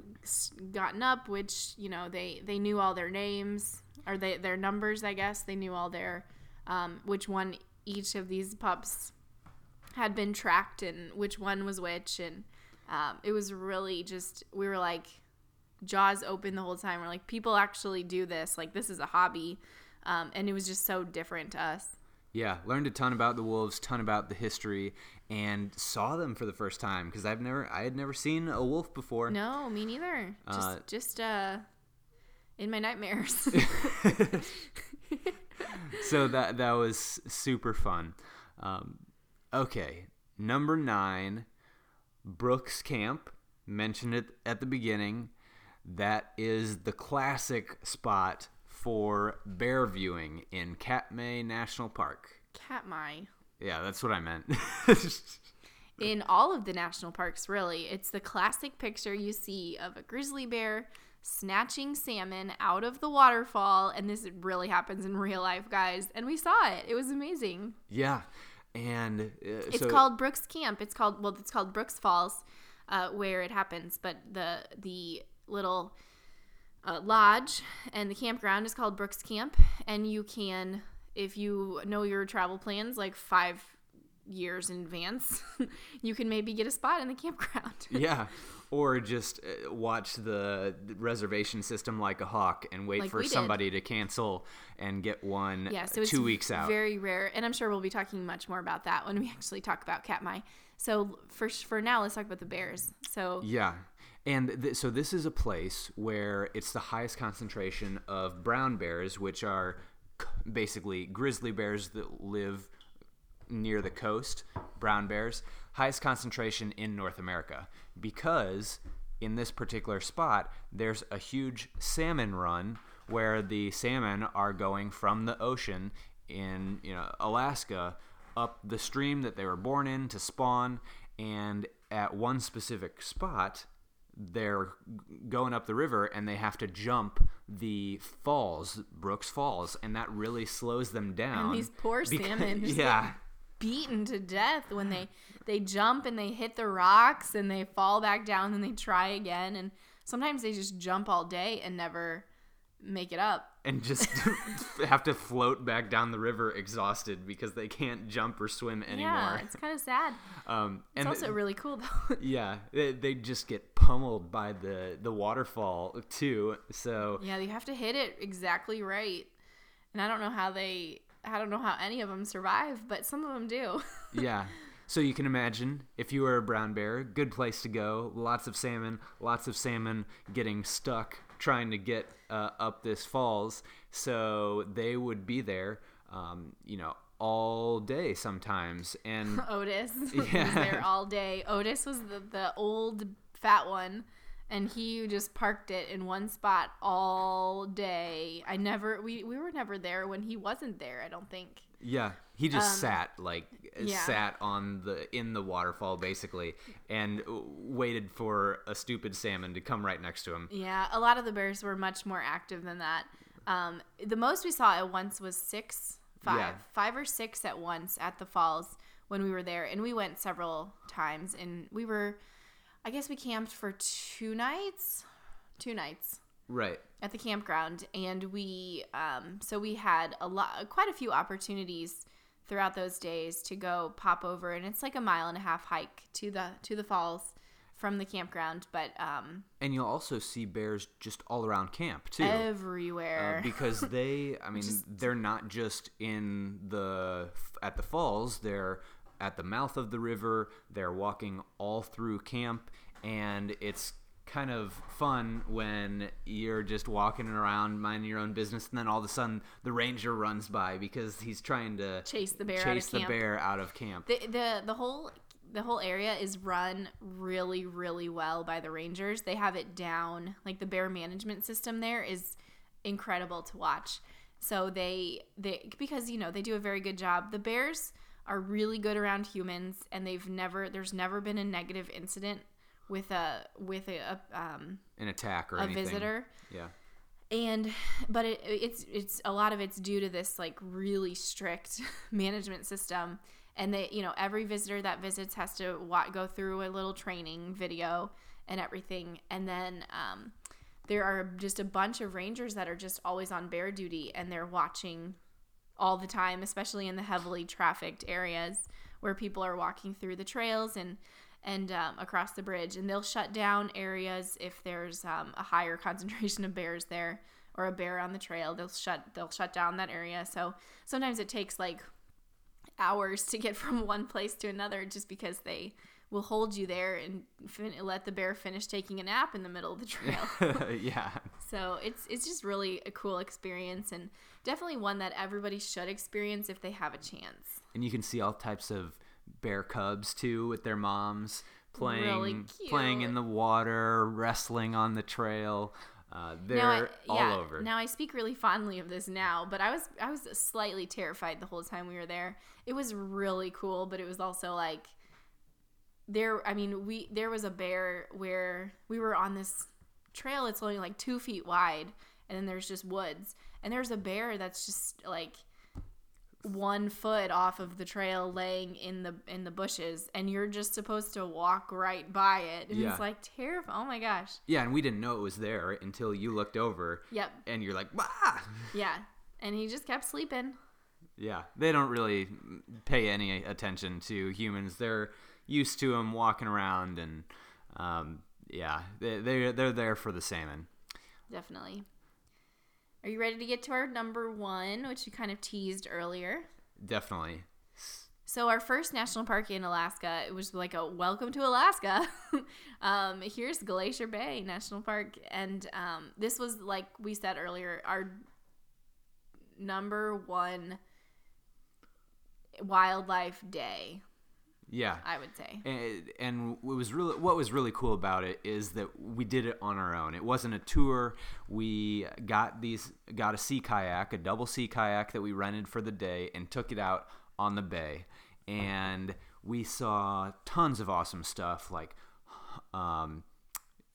gotten up, which you know they they knew all their names or they their numbers. I guess they knew all their um, which one each of these pups had been tracked and which one was which, and um, it was really just we were like jaws open the whole time. We're like people actually do this. Like this is a hobby, um, and it was just so different to us. Yeah, learned a ton about the wolves, ton about the history, and saw them for the first time because I've never, I had never seen a wolf before. No, me neither. Just Uh, just uh, in my nightmares. so that that was super fun. Um, okay, number nine, Brooks Camp. Mentioned it at the beginning. That is the classic spot for bear viewing in Katmai National Park. Katmai. Yeah, that's what I meant. in all of the national parks, really. It's the classic picture you see of a grizzly bear snatching salmon out of the waterfall. And this really happens in real life, guys. And we saw it. It was amazing. Yeah. And uh, it's so, called Brooks Camp. It's called, well, it's called Brooks Falls, uh, where it happens. But the, the little uh, lodge and the campground is called Brooks Camp. And you can, if you know your travel plans, like five years in advance, you can maybe get a spot in the campground. yeah. Or just uh, watch the reservation system like a hawk and wait Like for we did. somebody to cancel and get one Yeah, so uh, it's two weeks out. Very rare, and I'm sure we'll be talking much more about that when we actually talk about Katmai. So for for now, let's talk about the bears. So Yeah. And th- so this is a place where it's the highest concentration of brown bears, which are basically grizzly bears that live near the coast, brown bears, highest concentration in North America. Because in this particular spot there's a huge salmon run where the salmon are going from the ocean in, you know, Alaska up the stream that they were born in to spawn. And at one specific spot they're going up the river and they have to jump the falls, Brooks Falls, and that really slows them down. and these poor because- salmon yeah. beaten to death when they they jump and they hit the rocks and they fall back down and they try again and sometimes they just jump all day and never make it up. And just have to float back down the river exhausted because they can't jump or swim anymore. Yeah, it's kind of sad. Um, It's also th- really cool though. yeah, they, they just get pummeled by the the waterfall too. So Yeah, you have to hit it exactly right. And I don't know how they I don't know how any of them survive, but some of them do. yeah. So you can imagine if you were a brown bear, good place to go. Lots of salmon, lots of salmon getting stuck trying to get uh, up this falls. So they would be there, um, you know, all day sometimes. And Otis Yeah. was there all day. Otis was the, the old fat one and he just parked it in one spot all day. I never we, we were never there when he wasn't there, I don't think. Yeah, he just Um, sat like yeah. sat on the in the waterfall basically, and waited for a stupid salmon to come right next to him. Yeah, a lot of the bears were much more active than that. Um, the most we saw at once was six, five, Yeah. five or six at once at the falls when we were there, and we went several times, and we were, I guess we camped for two nights, two nights Right. at the campground, and we, um, so we had a lot, quite a few opportunities throughout those days to go pop over, and it's like a mile and a half hike to the to the falls from the campground, but um, And you'll also see bears just all around camp too. everywhere. Uh, because they, I mean, they're not just in the at the falls. They're at the mouth of the river. They're walking all through camp, and it's kind of fun when you're just walking around minding your own business, and then all of a sudden the ranger runs by because he's trying to chase the bear out chase of the camp. bear out of camp. The, the the whole the whole area is run really really well by the rangers. They have it down. Like the bear management system there is incredible to watch. So they they because you know they do a very good job. The bears are really good around humans, and they've never there's never been a negative incident with a with a, a um An attack or a anything. visitor Yeah. and but it, it's it's a lot of it's due to this like really strict management system and they you know every visitor that visits has to wa- go through a little training video and everything and then um, there are just a bunch of rangers that are just always on bear duty and they're watching all the time especially in the heavily trafficked areas where people are walking through the trails and and um, across the bridge and they'll shut down areas if there's um, a higher concentration of bears there or a bear on the trail they'll shut they'll shut down that area so sometimes it takes like hours to get from one place to another just because they we'll hold you there and fin- let the bear finish taking a nap in the middle of the trail. yeah. so it's it's just really a cool experience and definitely one that everybody should experience if they have a chance. And you can see all types of bear cubs too with their moms playing Really playing in the water, wrestling on the trail. Uh, they're now I, all yeah, over. Now I speak really fondly of this now, but I was I was slightly terrified the whole time we were there. It was really cool, but it was also like there. I mean, we there was a bear where we were on this trail. It's only like two feet wide, and then there's just woods, and there's a bear that's just like one foot off of the trail laying in the in the bushes and you're just supposed to walk right by it and Yeah. it's like terrifying oh my gosh yeah, and we didn't know it was there until you looked over yep and you're like, "Wah!" Yeah. And he just kept sleeping. Yeah, they don't really pay any attention to humans. They're used to them walking around, and um, yeah, they they they're there for the salmon. Definitely. Are you ready to get to our number one, which you kind of teased earlier? Definitely. So our first national park in Alaska, it was like a welcome to Alaska. um, here's Glacier Bay National Park, and um, this was like we said earlier, our number one wildlife day. Yeah. I would say. And, and what was really what was really cool about it is that we did it on our own. It wasn't a tour. We got these got a sea kayak, a double sea kayak that we rented for the day, and took it out on the bay. And we saw tons of awesome stuff like um,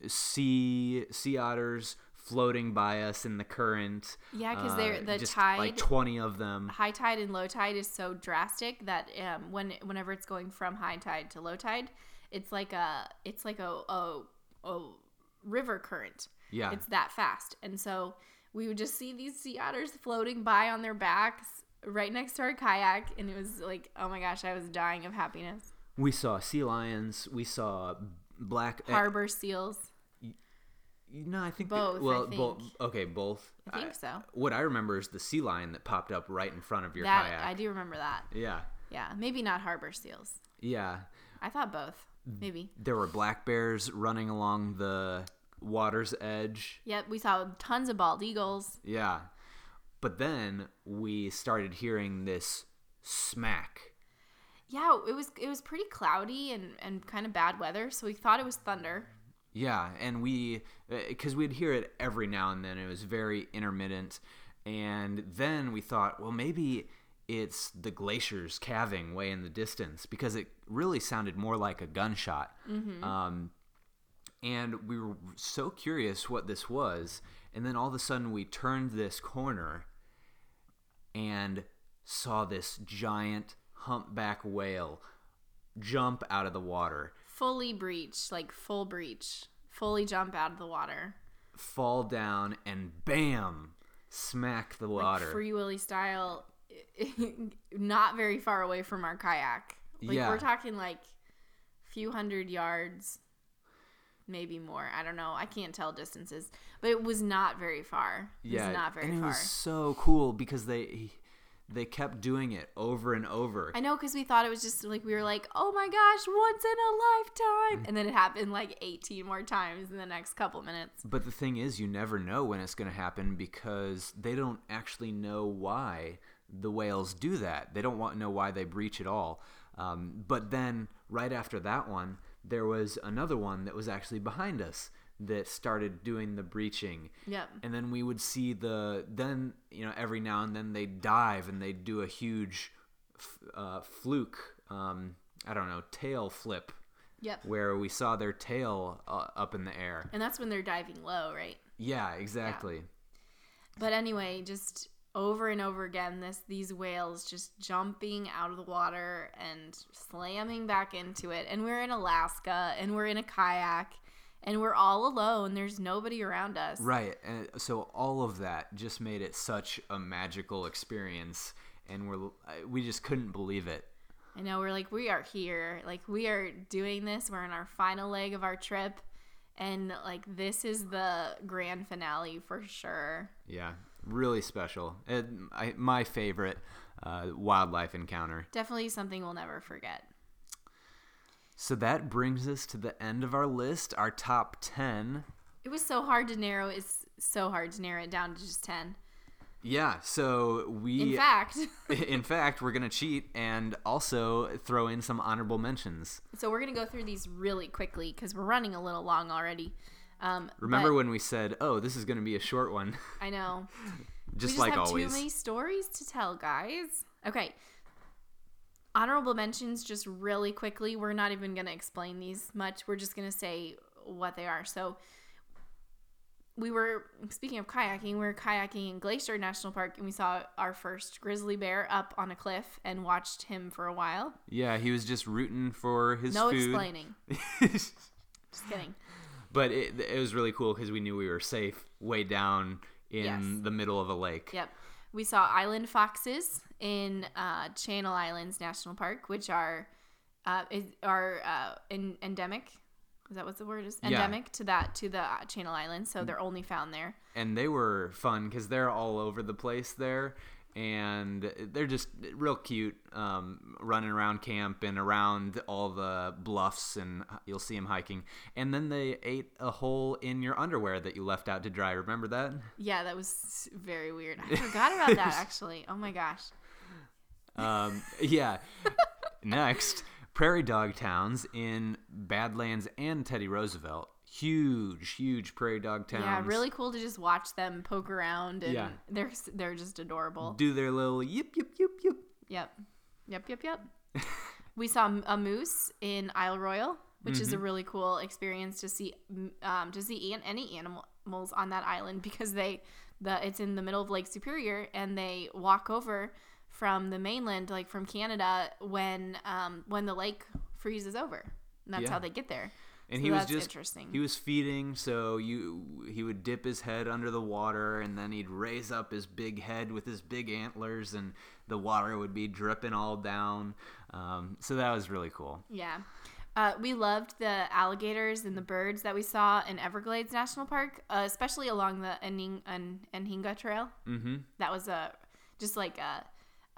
sea sea otters floating by us in the current. Yeah, 'cause they're- the just tide- like twenty of them. high tide and low tide is so drastic that um, when whenever it's going from high tide to low tide, it's like a it's like a a, a river current. Yeah. it's that fast, and so we would just see these sea otters floating by on their backs right next to our kayak, and it was like, oh my gosh, I was dying of happiness. We saw sea lions. We saw black. eh, Harbor seals, No, I think Both, I well, bo- think. okay, both. I think so. What I remember is the sea lion that popped up right in front of your that kayak. I do remember that. Yeah, Yeah, maybe not harbor seals. yeah. I thought both, maybe. There were black bears running along the water's edge. Yep, we saw tons of bald eagles. Yeah, but then we started hearing this smack. Yeah, it was it was pretty cloudy and and kind of bad weather, so we thought it was thunder. Yeah, and we because we'd hear it every now and then. It was very intermittent, and then we thought, well, maybe it's the glaciers calving way in the distance because it really sounded more like a gunshot. Um, and we were so curious what this was, and then all of a sudden we turned this corner and saw this giant humpback whale jump out of the water. Fully breach, like full breach, fully jump out of the water, fall down and bam smack the like water Free Willy style, not very far away from our kayak. Like Yeah. we're talking like few hundred yards, maybe more. I don't know. I can't tell distances, but it was not very far. It yeah was not very and it far. was so cool because they they kept doing it over and over. I know because we thought it was just like we were like, oh my gosh, once in a lifetime, and then it happened like 18 more times in the next couple minutes. but the thing is you never know when it's going to happen because they don't actually know why the whales do that. They don't want to know why they breach at all. Um, but then right after that one there was another one that was actually behind us that started doing the breaching Yep. and then we would see the then you know every now and then they dive and they do a huge f- uh, fluke um, i don't know tail flip Yep. where we saw their tail uh, up in the air And that's when they're diving low, right? yeah exactly But anyway, just over and over again, this these whales just jumping out of the water and slamming back into it. And we're in Alaska and we're in a kayak and we're all alone. There's nobody around us. right and so all of that just made it such a magical experience and we're we just couldn't believe it I know we're like we are here. Like we are doing this. We're in our final leg of our trip. And like this is the grand finale for sure. yeah really special and I, my favorite uh, wildlife encounter Definitely something we'll never forget. So that brings us to the end of our list, our top 10. It was so hard to narrow. It's so hard to narrow it down to just ten. Yeah, so we In fact, in fact, we're going to cheat and also throw in some honorable mentions. so we're gonna go through these really quickly because we're running a little long already. Um, Remember when we said, "Oh, this is going to be a short one," I know. just, we just like have always. too many stories to tell, guys. Okay. Honorable mentions, just really quickly. We're not even going to explain these much. We're just going to say what they are. So, we were speaking of kayaking. We were kayaking in Glacier National Park, and we saw our first grizzly bear up on a cliff and watched him for a while. Yeah, he was just rooting for his No food. explaining. Just kidding. but it, it was really cool because we knew we were safe way down in Yes. the middle of a lake. Yep. We saw island foxes in uh, Channel Islands National Park, which are uh, is, are uh, in, endemic. Is that what the word is? Yeah. Endemic to that to the uh, Channel Islands, so they're only found there. and they were fun because they're all over the place there and they're just real cute um, running around camp and around all the bluffs and you'll see them hiking and then they ate a hole in your underwear that you left out to dry remember that Yeah, that was very weird. I forgot about that actually. Oh my gosh. um, yeah next prairie dog towns in badlands and teddy roosevelt huge huge prairie dog towns Yeah, really cool to just watch them poke around, and Yeah. they're they're just adorable. do their little yip yip yip yip Yep. Yep, yep, yep. we saw a moose in Isle Royale, which is a really cool experience to see um, to see an- any animals on that island because they the it's in the middle of Lake Superior and they walk over from the mainland like from Canada when um, when the lake freezes over. And that's Yeah. how they get there. And So he was just interesting. he was feeding so you he would dip his head under the water and then he'd raise up his big head with his big antlers and the water would be dripping all down um, so that was really cool Yeah. Uh, we loved the alligators and the birds that we saw in Everglades National Park, uh, especially along the Aning- An- Anhinga Trail. mm-hmm That was a just like a,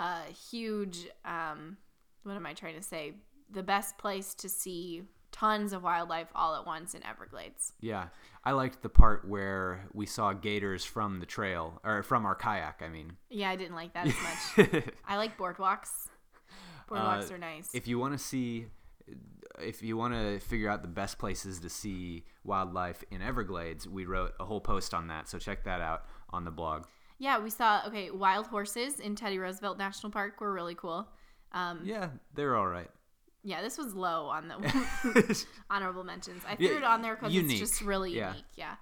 a huge. Um, what am I trying to say? The best place to see tons of wildlife all at once in Everglades. yeah i liked the part where we saw gators from the trail or from our kayak i mean Yeah, I didn't like that as much. I like boardwalks. Boardwalks Uh, are nice. if you want to see if you want to figure out the best places to see wildlife in everglades we wrote a whole post on that so check that out on the blog yeah, we saw okay wild horses in Teddy Roosevelt National Park were really cool. Um, yeah they're all right Yeah, this was low on the honorable mentions. I threw Yeah, it on there because it's just really Yeah. unique. Yeah.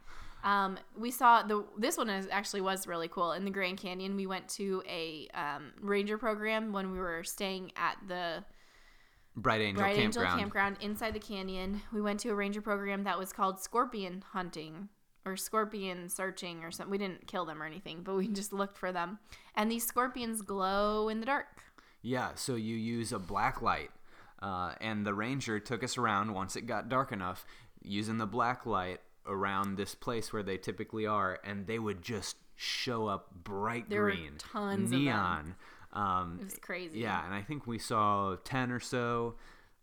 Um, we saw the this one is actually was really cool in the Grand Canyon. We went to a um, ranger program when we were staying at the bright angel Bright Angel campground campground inside the canyon. We went to a ranger program that was called scorpion hunting or scorpion searching or something. We didn't kill them or anything, but we just looked for them. And these scorpions glow in the dark. Yeah, so you use a black light, uh, and the ranger took us around once it got dark enough, using the black light around this place where they typically are, and they would just show up bright There were green, tons of them. neon. Um, It was crazy. yeah, and I think we saw ten or so.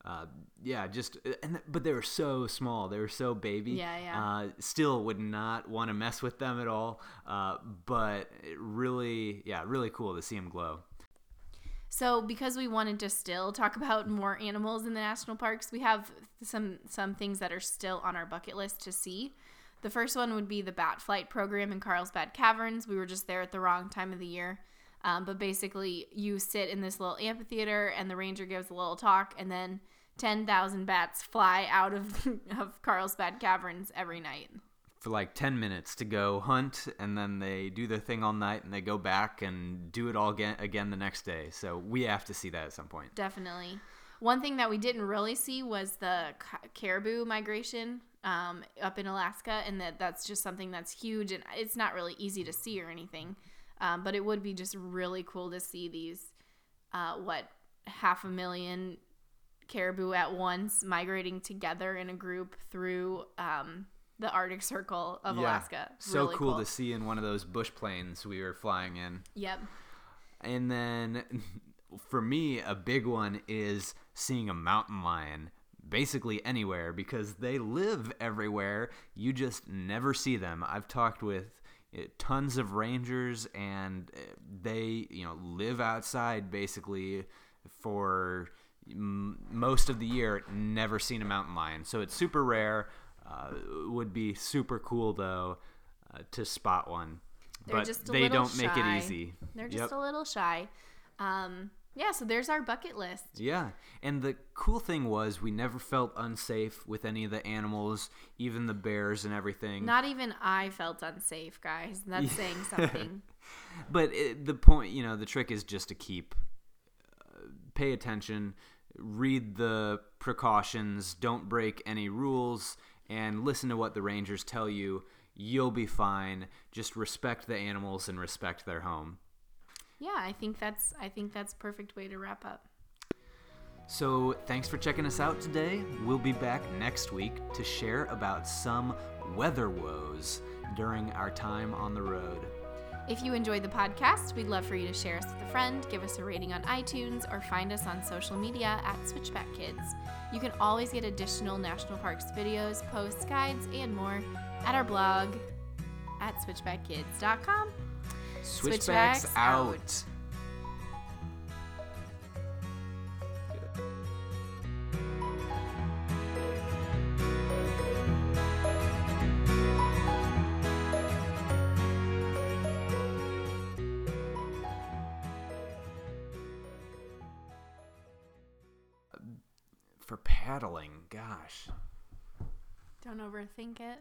Uh, yeah, just and but they were so small. They were so baby. Yeah, yeah. Uh, still would not want to mess with them at all. Uh, but it really, yeah, really cool to see them glow. So, because we wanted to still talk about more animals in the national parks, we have some some things that are still on our bucket list to see. The first one would be the bat flight program in Carlsbad Caverns. We were just there at the wrong time of the year. Um, but basically, you sit in this little amphitheater, and the ranger gives a little talk, and then 10,000 bats fly out of, of Carlsbad Caverns every night. For like 10 minutes to go hunt and then they do their thing all night and they go back and do it all again, again the next day so we have to see that at some point Definitely. One thing that we didn't really see was the caribou migration um, up in Alaska, and that that's just something that's huge, and it's not really easy to see or anything. Um, but it would be just really cool to see these, uh, what half a million caribou at once migrating together in a group through um, the Arctic Circle of Alaska. so Really cool, to see in one of those bush planes we were flying in Yep. and then for me a big one is seeing a mountain lion basically anywhere because they live everywhere. You just never see them. I've talked with uh, tons of rangers and uh, they, you know, live outside basically for m- most of the year. Never seen a mountain lion. So it's super rare. Uh, would be super cool though uh, to spot one. They're but just a they don't make it easy. They're just Yep. a little shy. Um, yeah, so there's our bucket list. Yeah, and the cool thing was we never felt unsafe with any of the animals, even the bears and everything. Not even I felt unsafe, guys. That's saying something. but it, the point, you know, the trick is just to keep uh, pay attention, read the precautions, don't break any rules, and listen to what the rangers tell you. You'll be fine. Just respect the animals and respect their home. Yeah, I think that's I think that's perfect way to wrap up. So, thanks for checking us out today. We'll be back next week to share about some weather woes during our time on the road. If you enjoyed the podcast, we'd love for you to share us with a friend, give us a rating on iTunes, or find us on social media at Switchback Kids. You can always get additional national parks videos, posts, guides, and more at our blog at switchbackkids.com. Switchbacks, Switchbacks out. out. Paddling, gosh. Don't overthink it.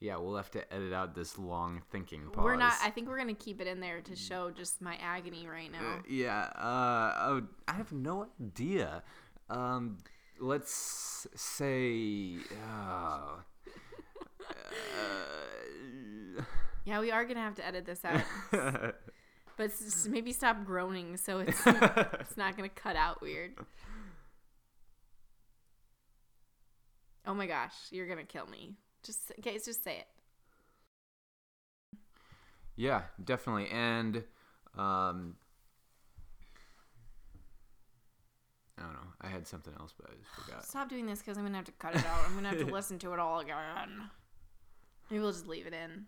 Yeah, we'll have to edit out this long thinking pause. We're not. I think we're gonna keep it in there to show just my agony right now. Uh, yeah, uh, oh, I have no idea. Um, let's say. Uh, Yeah, we are gonna have to edit this out, but maybe stop groaning so it's it's not gonna cut out weird. Oh my gosh, you're gonna kill me. Just guys, just say it. yeah, definitely. And um, I don't know. I had something else, but I just forgot. Stop doing this because I'm gonna have to cut it out. I'm gonna have to listen to it all again. Maybe we'll just leave it in.